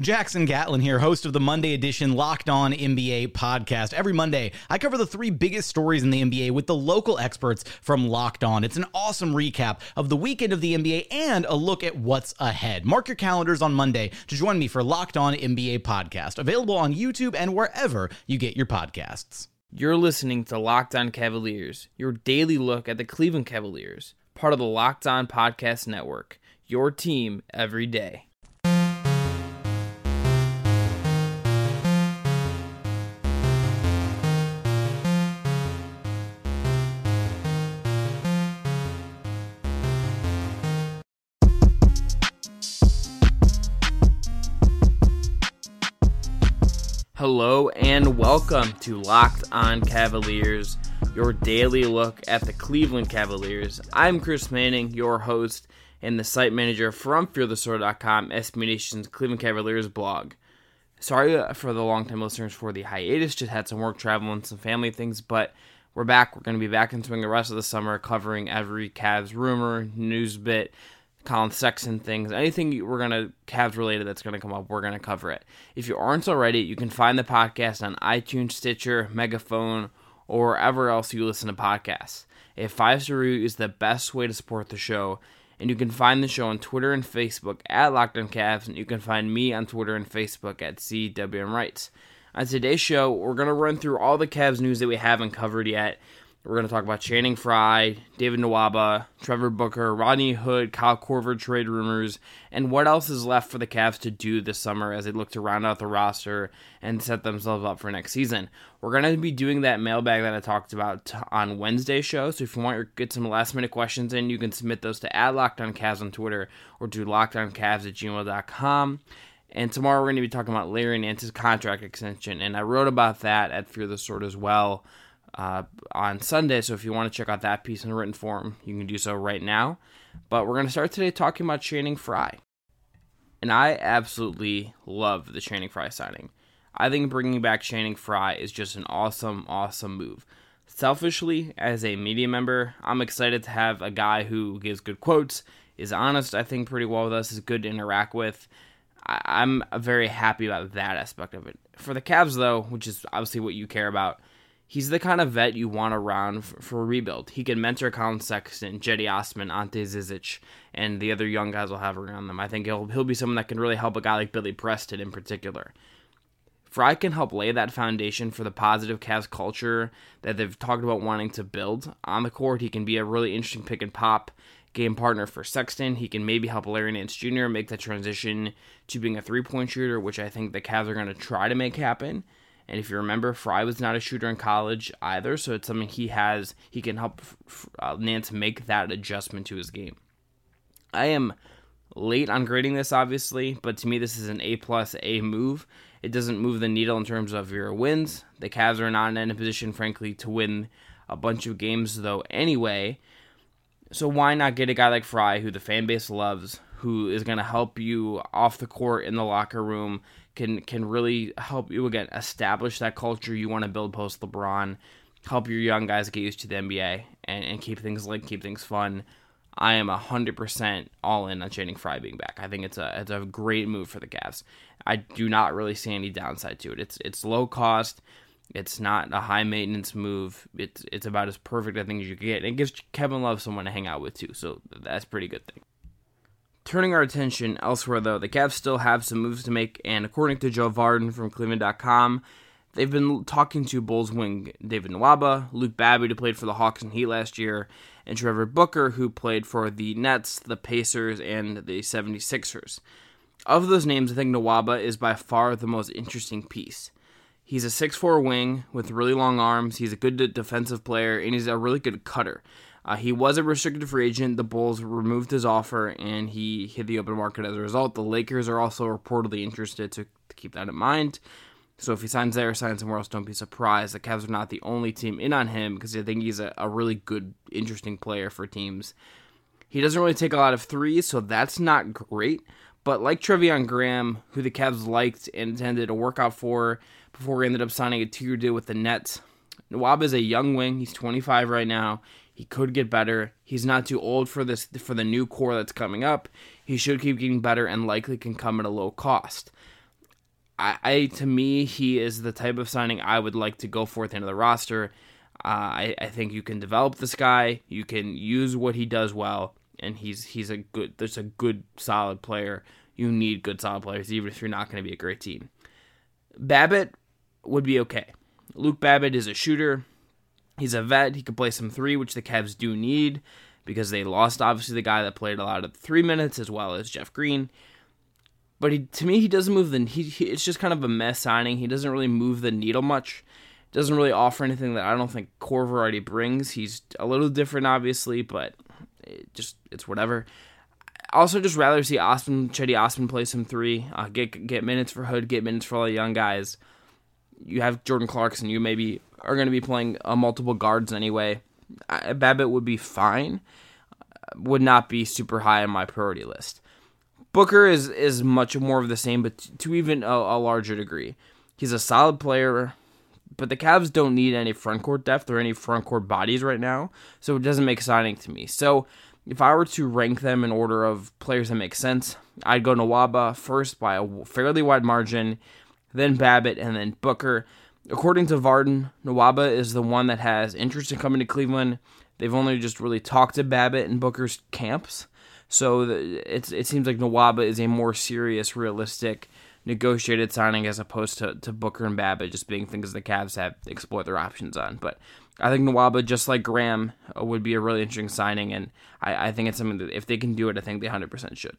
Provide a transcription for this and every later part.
Jackson Gatlin here, host of the Monday edition Locked On NBA podcast. Every Monday, I cover the three biggest stories in the NBA with the local experts from Locked On. It's an awesome recap of the weekend of the NBA and a look at what's ahead. Mark your calendars on Monday to join me for Locked On NBA podcast, available on YouTube and wherever you get your podcasts. You're listening to Locked On Cavaliers, your daily look at the Cleveland Cavaliers, part of the Locked On Podcast Network, your team every day. Hello and welcome to Locked On Cavaliers, your daily look at the Cleveland Cavaliers. I'm Chris Manning, your host and the site manager from FearTheSword.com, SB Nation's Cleveland Cavaliers blog. Sorry for the long-time listeners for the hiatus, just had some work travel and some family things, but we're back. We're going to be back in swing the rest of the summer, covering every Cavs rumor, news bit, Collin Sexton things, anything we're gonna Cavs related that's gonna come up, we're gonna cover it. If you aren't already, you can find the podcast on iTunes, Stitcher, Megaphone, or wherever else you listen to podcasts. A five star review is the best way to support the show, and you can find the show on Twitter and Facebook at Locked On Cavs, and you can find me on Twitter and Facebook at CWM Writes. On today's show, we're gonna run through all the Cavs news that we haven't covered yet we're going to talk about Channing Frye, David Nwaba, Trevor Booker, Rodney Hood, Kyle Korver trade rumors, and what else is left for the Cavs to do this summer as they look to round out the roster and set themselves up for next season. We're going to be doing that mailbag that I talked about on Wednesday show. So if you want to get some last minute questions in, you can submit those to at On Twitter or to lockedOnCavs at gmail.com. And tomorrow we're going to be talking about Larry Nance's contract extension, and I wrote about that at Fear the Sword as well uh, on Sunday. So if you want to check out that piece in written form, you can do so right now. But we're going to start today talking about Channing Frye. And I absolutely love the Channing Frye signing. I think bringing back Channing Frye is just an awesome, awesome move. Selfishly, as a media member, I'm excited to have a guy who gives good quotes, is honest, I think, pretty well with us, is good to interact with. I- am very happy about that aspect of it. For the Cavs, though, which is obviously what you care about, he's the kind of vet you want around for, a rebuild. He can mentor Collin Sexton, Cedi Osman, Ante Zizic, and the other young guys will have around them. I think he'll he'll be someone that can really help a guy like Billy Preston in particular. Frye can help lay that foundation for the positive Cavs culture that they've talked about wanting to build on the court. He can be a really interesting pick and pop game partner for Sexton. He can maybe help Larry Nance Jr. make the transition to being a three point shooter, which I think the Cavs are going to try to make happen. And if you remember, Frye was not a shooter in college either, so it's something he has. He can help uh, Nance make that adjustment to his game. I am late on grading this, obviously, but to me, this is an A plus A move. It doesn't move the needle in terms of your wins. The Cavs are not in a position, frankly, to win a bunch of games, though, anyway. So why not get a guy like Frye, who the fan base loves, who is going to help you off the court in the locker room, can can really help you again establish that culture you want to build post LeBron, help your young guys get used to the NBA and, and keep things linked, keep things fun. I am hundred percent all in on Channing Frye being back. I think it's a it's a great move for the Cavs. I do not really see any downside to it. It's it's low cost. It's not a high maintenance move. It's it's about as perfect I think as you can get. And it gives Kevin Love someone to hang out with too, so that's pretty good thing. Turning our attention elsewhere, though, the Cavs still have some moves to make, and according to Joe Vardon from Cleveland.com, they've been talking to Bulls wing David Nwaba, Luke Babbitt, who played for the Hawks and Heat last year, and Trevor Booker, who played for the Nets, the Pacers, and the 76ers. Of those names, I think Nwaba is by far the most interesting piece. He's a 6'4 wing with really long arms. He's a good defensive player, and he's a really good cutter. Uh, he was a restricted free agent. The Bulls removed his offer, and he hit the open market as a result. The Lakers are also reportedly interested to, to keep that in mind. So if he signs there, signs somewhere else, don't be surprised. The Cavs are not the only team in on him because I think he's a, a really good, interesting player for teams. He doesn't really take a lot of threes, so that's not great. But like Treveon Graham, who the Cavs liked and intended to work out for before he ended up signing a two-year deal with the Nets, Nwaba is a young wing. He's 25 right now. He could get better. He's not too old for this for the new core that's coming up. He should keep getting better and likely can come at a low cost. I, I to me, he is the type of signing I would like to go forth into the roster. Uh, I, I think you can develop this guy. You can use what he does well, and he's he's a good. There's a good solid player. You need good solid players, even if you're not going to be a great team. Babbitt would be okay. Luke Babbitt is a shooter. He's a vet. He could play some three, which the Cavs do need because they lost obviously the guy that played a lot of three minutes as well as Jeff Green. But he, to me, he doesn't move the. He, he, it's just kind of a mess signing. He doesn't really move the needle much. Doesn't really offer anything that I don't think Korver already brings. He's a little different, obviously, but it just it's whatever. I also just rather see Osman Cedi Osman play some three, uh, get get minutes for Hood, get minutes for all the young guys. You have Jordan Clarkson. You maybe are going to be playing uh, multiple guards anyway. Uh, Babbitt would be fine. Would not be super high on my priority list. Booker is is much more of the same, but to even a, a larger degree. He's a solid player, but the Cavs don't need any front court depth or any front court bodies right now, so it doesn't make signing to me. So if I were to rank them in order of players that make sense, I'd go Nwaba first by a fairly wide margin, then Babbitt, and then Booker. According to Vardon, Nwaba is the one that has interest in coming to Cleveland. They've only just really talked to Babbitt and Booker's camps. So it's, it seems like Nwaba is a more serious, realistic, negotiated signing as opposed to, to Booker and Babbitt just being things the Cavs have explored their options on. But I think Nwaba, just like Graham, uh, would be a really interesting signing, and I, I think it's something that if they can do it, I think they 100% should.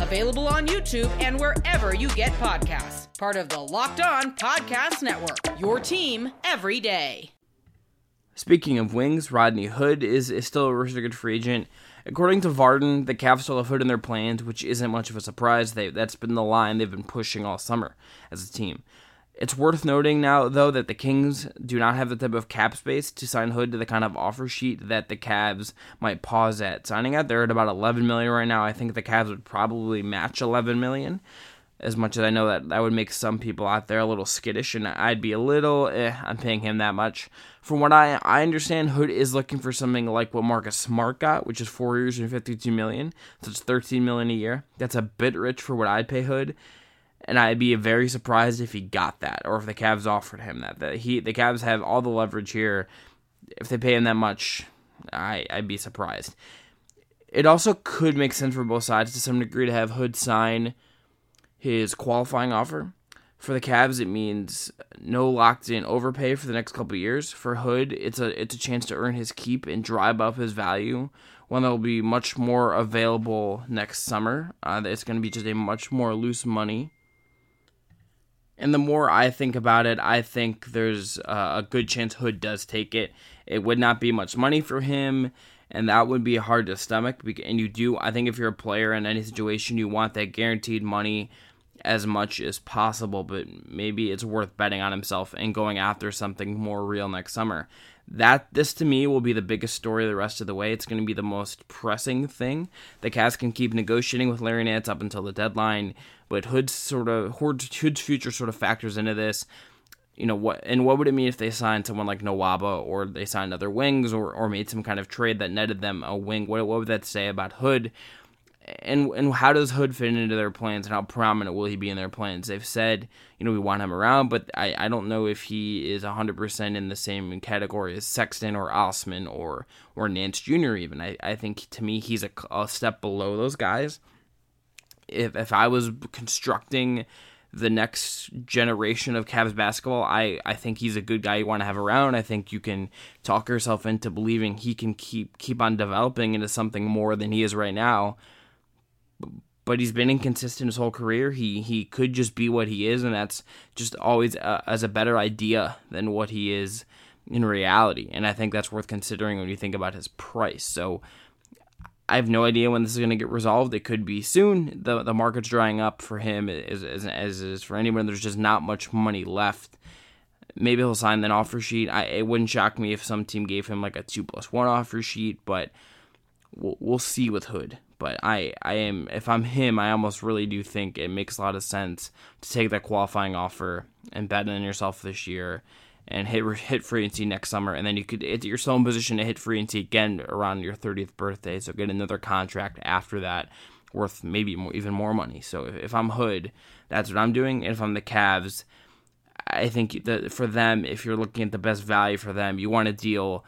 available on YouTube and wherever you get podcasts. Part of the Locked On Podcast Network, your team every day. Speaking of wings, Rodney Hood is, is still a restricted free agent. According to Vardon, the Cavs still have Hood in their plans, which isn't much of a surprise. They, that's been the line they've been pushing all summer as a team. It's worth noting now, though, that the Kings do not have the type of cap space to sign Hood to the kind of offer sheet that the Cavs might pause at signing at. They're at about 11 million right now. I think the Cavs would probably match 11 million. As much as I know that that would make some people out there a little skittish, and I'd be a little, eh, I'm paying him that much. From what I I understand, Hood is looking for something like what Marcus Smart got, which is four years and 52 million, so it's 13 million a year. That's a bit rich for what I'd pay Hood and I'd be very surprised if he got that or if the Cavs offered him that. That he the Cavs have all the leverage here. If they pay him that much, I I'd be surprised. It also could make sense for both sides to some degree to have Hood sign his qualifying offer. For the Cavs, it means no locked in overpay for the next couple years. For Hood, it's a it's a chance to earn his keep and drive up his value one that will be much more available next summer. Uh, it's going to be just a much more loose money and the more I think about it, I think there's a good chance Hood does take it. It would not be much money for him, and that would be hard to stomach. And you do, I think, if you're a player in any situation, you want that guaranteed money as much as possible. But maybe it's worth betting on himself and going after something more real next summer. that this to me will be the biggest story the rest of the way. It's going to be the most pressing thing. The Cavs can keep negotiating with Larry Nance up until the deadline, but Hood's sort of Hood's future sort of factors into this. You know what? And what would it mean if they signed someone like Nwaba, or they signed other wings, or or made some kind of trade that netted them a wing? What what would that say about Hood? And and how does Hood fit into their plans and how prominent will he be in their plans? They've said, you know, we want him around, but I, I don't know if he is 100% in the same category as Sexton or Osman or or Nance Jr. even. I, I think to me he's a, a step below those guys. If if I was constructing the next generation of Cavs basketball, I, I think he's a good guy you want to have around. I think you can talk yourself into believing he can keep keep on developing into something more than he is right now but he's been inconsistent his whole career. He he could just be what he is, and that's just always uh, as a better idea than what he is in reality. And I think that's worth considering when you think about his price. So I have no idea when this is going to get resolved. It could be soon. the The market's drying up for him, as as, as is for anyone. There's just not much money left. Maybe he'll sign an offer sheet. I it wouldn't shock me if some team gave him like a two plus one offer sheet, but we'll we'll see with Hood. But I, I am if I'm him, I almost really do think it makes a lot of sense to take that qualifying offer and bet on yourself this year and hit hit free agency next summer, and then you could it, you're still in position to hit free agency again around your 30th birthday, so get another contract after that worth maybe more, even more money. So if, if I'm Hood, that's what I'm doing. And if I'm the Cavs, I think that for them, if you're looking at the best value for them, you want a deal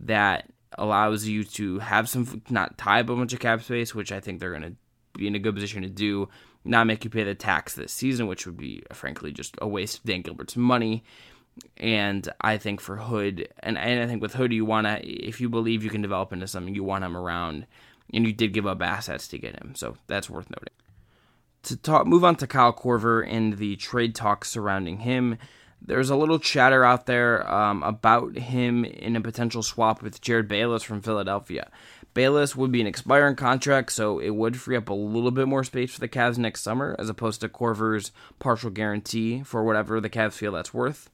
that allows you to have some not tie up a bunch of cap space, which I think they're going to be in a good position to do. Not make you pay the tax this season, which would be frankly just a waste of Dan Gilbert's money. And I think for Hood, and, and I think with Hood, you want to, if you believe you can develop into something, you want him around, and you did give up assets to get him, so that's worth noting. To talk, move on to Kyle Korver and the trade talks surrounding him there's a little chatter out there um, about him in a potential swap with Jerryd Bayless from Philadelphia. Bayless would be an expiring contract, so it would free up a little bit more space for the Cavs next summer, as opposed to Korver's partial guarantee for whatever the Cavs feel that's worth.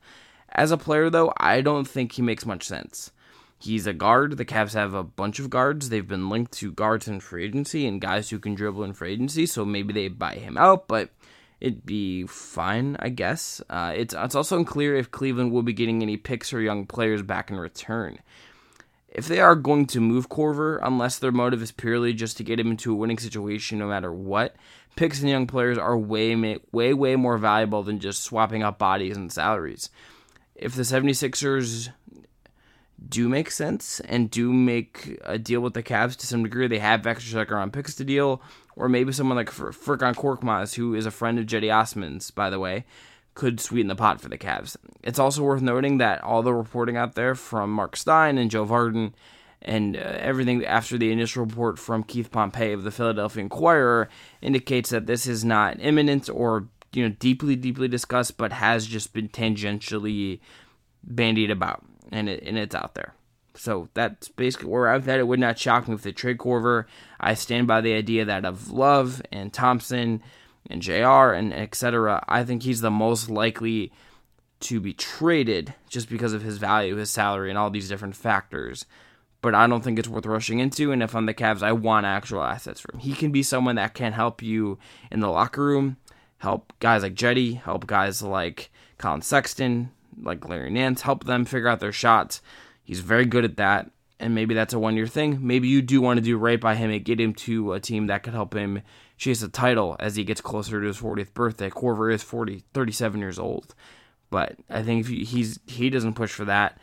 As a player, though, I don't think he makes much sense. He's a guard. The Cavs have a bunch of guards. They've been linked to guards in free agency and guys who can dribble in free agency, so maybe they buy him out, but it'd be fine, I guess. Uh, it's it's also unclear if Cleveland will be getting any picks or young players back in return. If they are going to move Korver, unless their motive is purely just to get him into a winning situation no matter what, picks and young players are way, way, way more valuable than just swapping out bodies and salaries. If the 76ers do make sense and do make a deal with the Cavs to some degree. They have extra second round picks to deal, or maybe someone like Furkan Korkmaz, who is a friend of Cedi Osman's, by the way, could sweeten the pot for the Cavs. It's also worth noting that all the reporting out there from Mark Stein and Joe Vardon and uh, everything after the initial report from Keith Pompey of the Philadelphia Inquirer indicates that this is not imminent or you know deeply deeply discussed but has just been tangentially bandied about and it, and it's out there. So that's basically where I'm at. It would not shock me if they trade Korver. I stand by the idea that of Love and Thompson and JR and etc. I think he's the most likely to be traded just because of his value, his salary, and all these different factors. But I don't think it's worth rushing into. And if I'm the Cavs, I want actual assets from him. He can be someone that can help you in the locker room, help guys like Cedi, help guys like Collin Sexton, like Larry Nance, help them figure out their shots. He's very good at that. And maybe that's a one year thing. Maybe you do want to do right by him and get him to a team that could help him chase a title as he gets closer to his 40th birthday. Korver is 40, 37 years old. But I think if he's he doesn't push for that,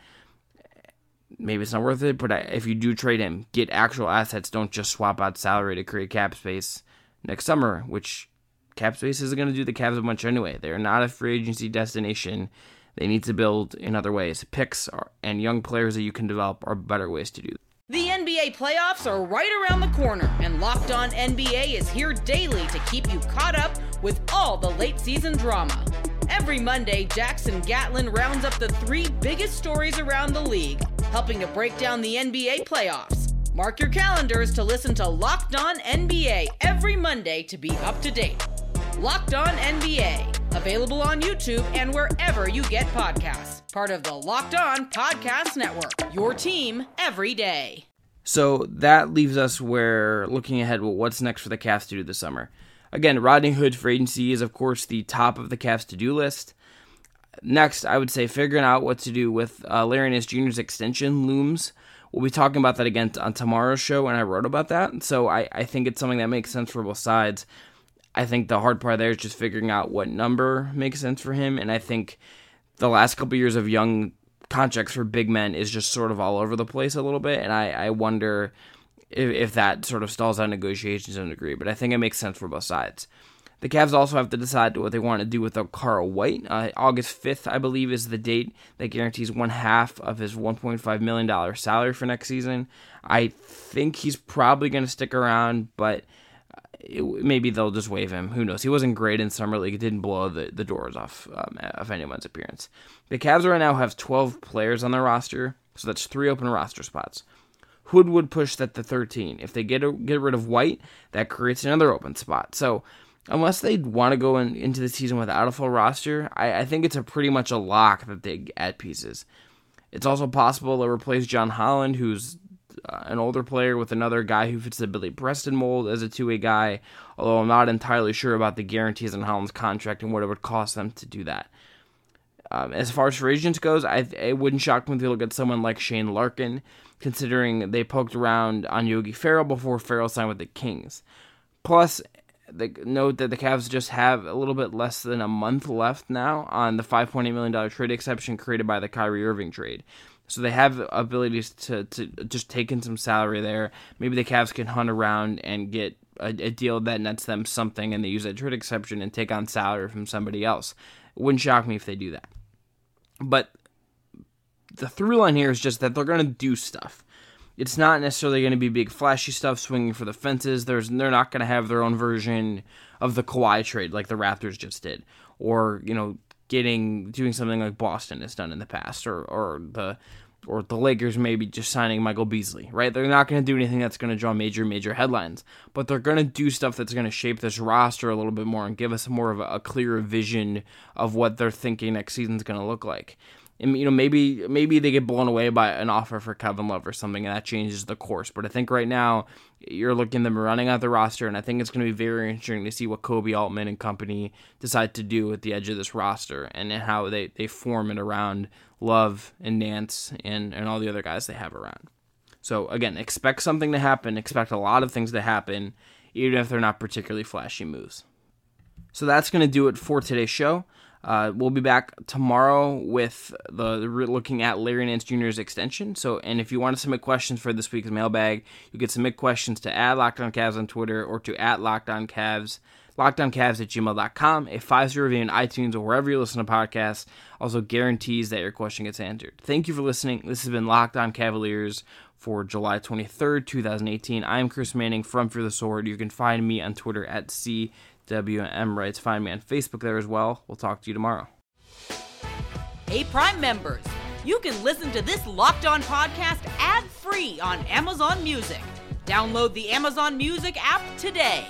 maybe it's not worth it. But if you do trade him, get actual assets. Don't just swap out salary to create cap space next summer, which cap space isn't going to do the Cavs a bunch anyway. They're not a free agency destination. They need to build in other ways. Picks are, and young players that you can develop are better ways to do. The NBA playoffs are right around the corner, and Locked On NBA is here daily to keep you caught up with all the late season drama. Every Monday, Jackson Gatlin rounds up the three biggest stories around the league, helping to break down the NBA playoffs. Mark your calendars to listen to Locked On NBA every Monday to be up to date. Locked On NBA Available on YouTube and wherever you get podcasts. Part of the Locked On Podcast Network. Your team every day. So that leaves us where looking ahead, well, what's next for the Cavs to do this summer? Again, Rodney Hood for agency is, of course, the top of the Cavs to do list. Next, I would say figuring out what to do with uh, Nance Jr.'s extension looms. We'll be talking about that again on tomorrow's show, and I wrote about that. So I, I think it's something that makes sense for both sides. I think the hard part there is just figuring out what number makes sense for him, and I think the last couple years of young contracts for big men is just sort of all over the place a little bit, and I, I wonder if, if that sort of stalls out negotiations to a degree. But I think it makes sense for both sides. The Cavs also have to decide what they want to do with Carl White. Uh, August 5th, I believe, is the date that guarantees one half of his $1.5 million salary for next season. I think he's probably going to stick around, but it, maybe they'll just waive him. Who knows? He wasn't great in summer league. It didn't blow the, the doors off um, of anyone's appearance. The Cavs right now have 12 players on their roster, so that's three open roster spots. Hood would push that to 13. If they get a, get rid of White, that creates another open spot. So unless they want to go in, into the season without a full roster, I, I think it's a pretty much a lock that they add pieces. It's also possible they'll replace John Holland, who's uh, an older player, with another guy who fits the Billy Preston mold as a two way guy, although I'm not entirely sure about the guarantees in Holland's contract and what it would cost them to do that. Um, as far as free agents goes, I, it wouldn't shock me if they look at someone like Shane Larkin, considering they poked around on Yogi Ferrell before Ferrell signed with the Kings. Plus, the, note that the Cavs just have a little bit less than a month left now on the $5.8 million trade exception created by the Kyrie Irving trade. So they have abilities to, to just take in some salary there. Maybe the Cavs can hunt around and get a, a deal that nets them something and they use that trade exception and take on salary from somebody else. It wouldn't shock me if they do that. But the through line here is just that they're going to do stuff. It's not necessarily going to be big flashy stuff swinging for the fences. There's they're not going to have their own version of the Kawhi trade like the Raptors just did, or you know getting doing something like Boston has done in the past, or or the or the Lakers maybe just signing Michael Beasley, right? They're not going to do anything that's going to draw major, major headlines, but they're going to do stuff that's going to shape this roster a little bit more and give us more of a, clearer vision of what they're thinking next season's going to look like and you know maybe maybe they get blown away by an offer for Kevin Love or something, and that changes the course. But I think right now you're looking them running out the roster, and I think it's going to be very interesting to see what Koby Altman and company decide to do at the edge of this roster and how they they form it around Love and Nance and and all the other guys they have around. So again, expect something to happen. Expect a lot of things to happen, even if they're not particularly flashy moves. So that's going to do it for today's show. Uh, we'll be back tomorrow with the, the looking at Larry Nance Jr.'s extension. So, and if you want to submit questions for this week's mailbag, you can submit questions to at Locked On Cavs on Twitter or to at Locked On Cavs, lockedOnCavs at gmail.com. A five star review in iTunes or wherever you listen to podcasts also guarantees that your question gets answered. Thank you for listening. This has been Locked On Cavaliers for July 23rd, 2018. I am Chris Manning from Fear the Sword. You can find me on Twitter at C WM writes. Find me on Facebook there as well. We'll talk to you tomorrow. Hey, Prime members, you can listen to this Locked On podcast ad free on Amazon Music. Download the Amazon Music app today.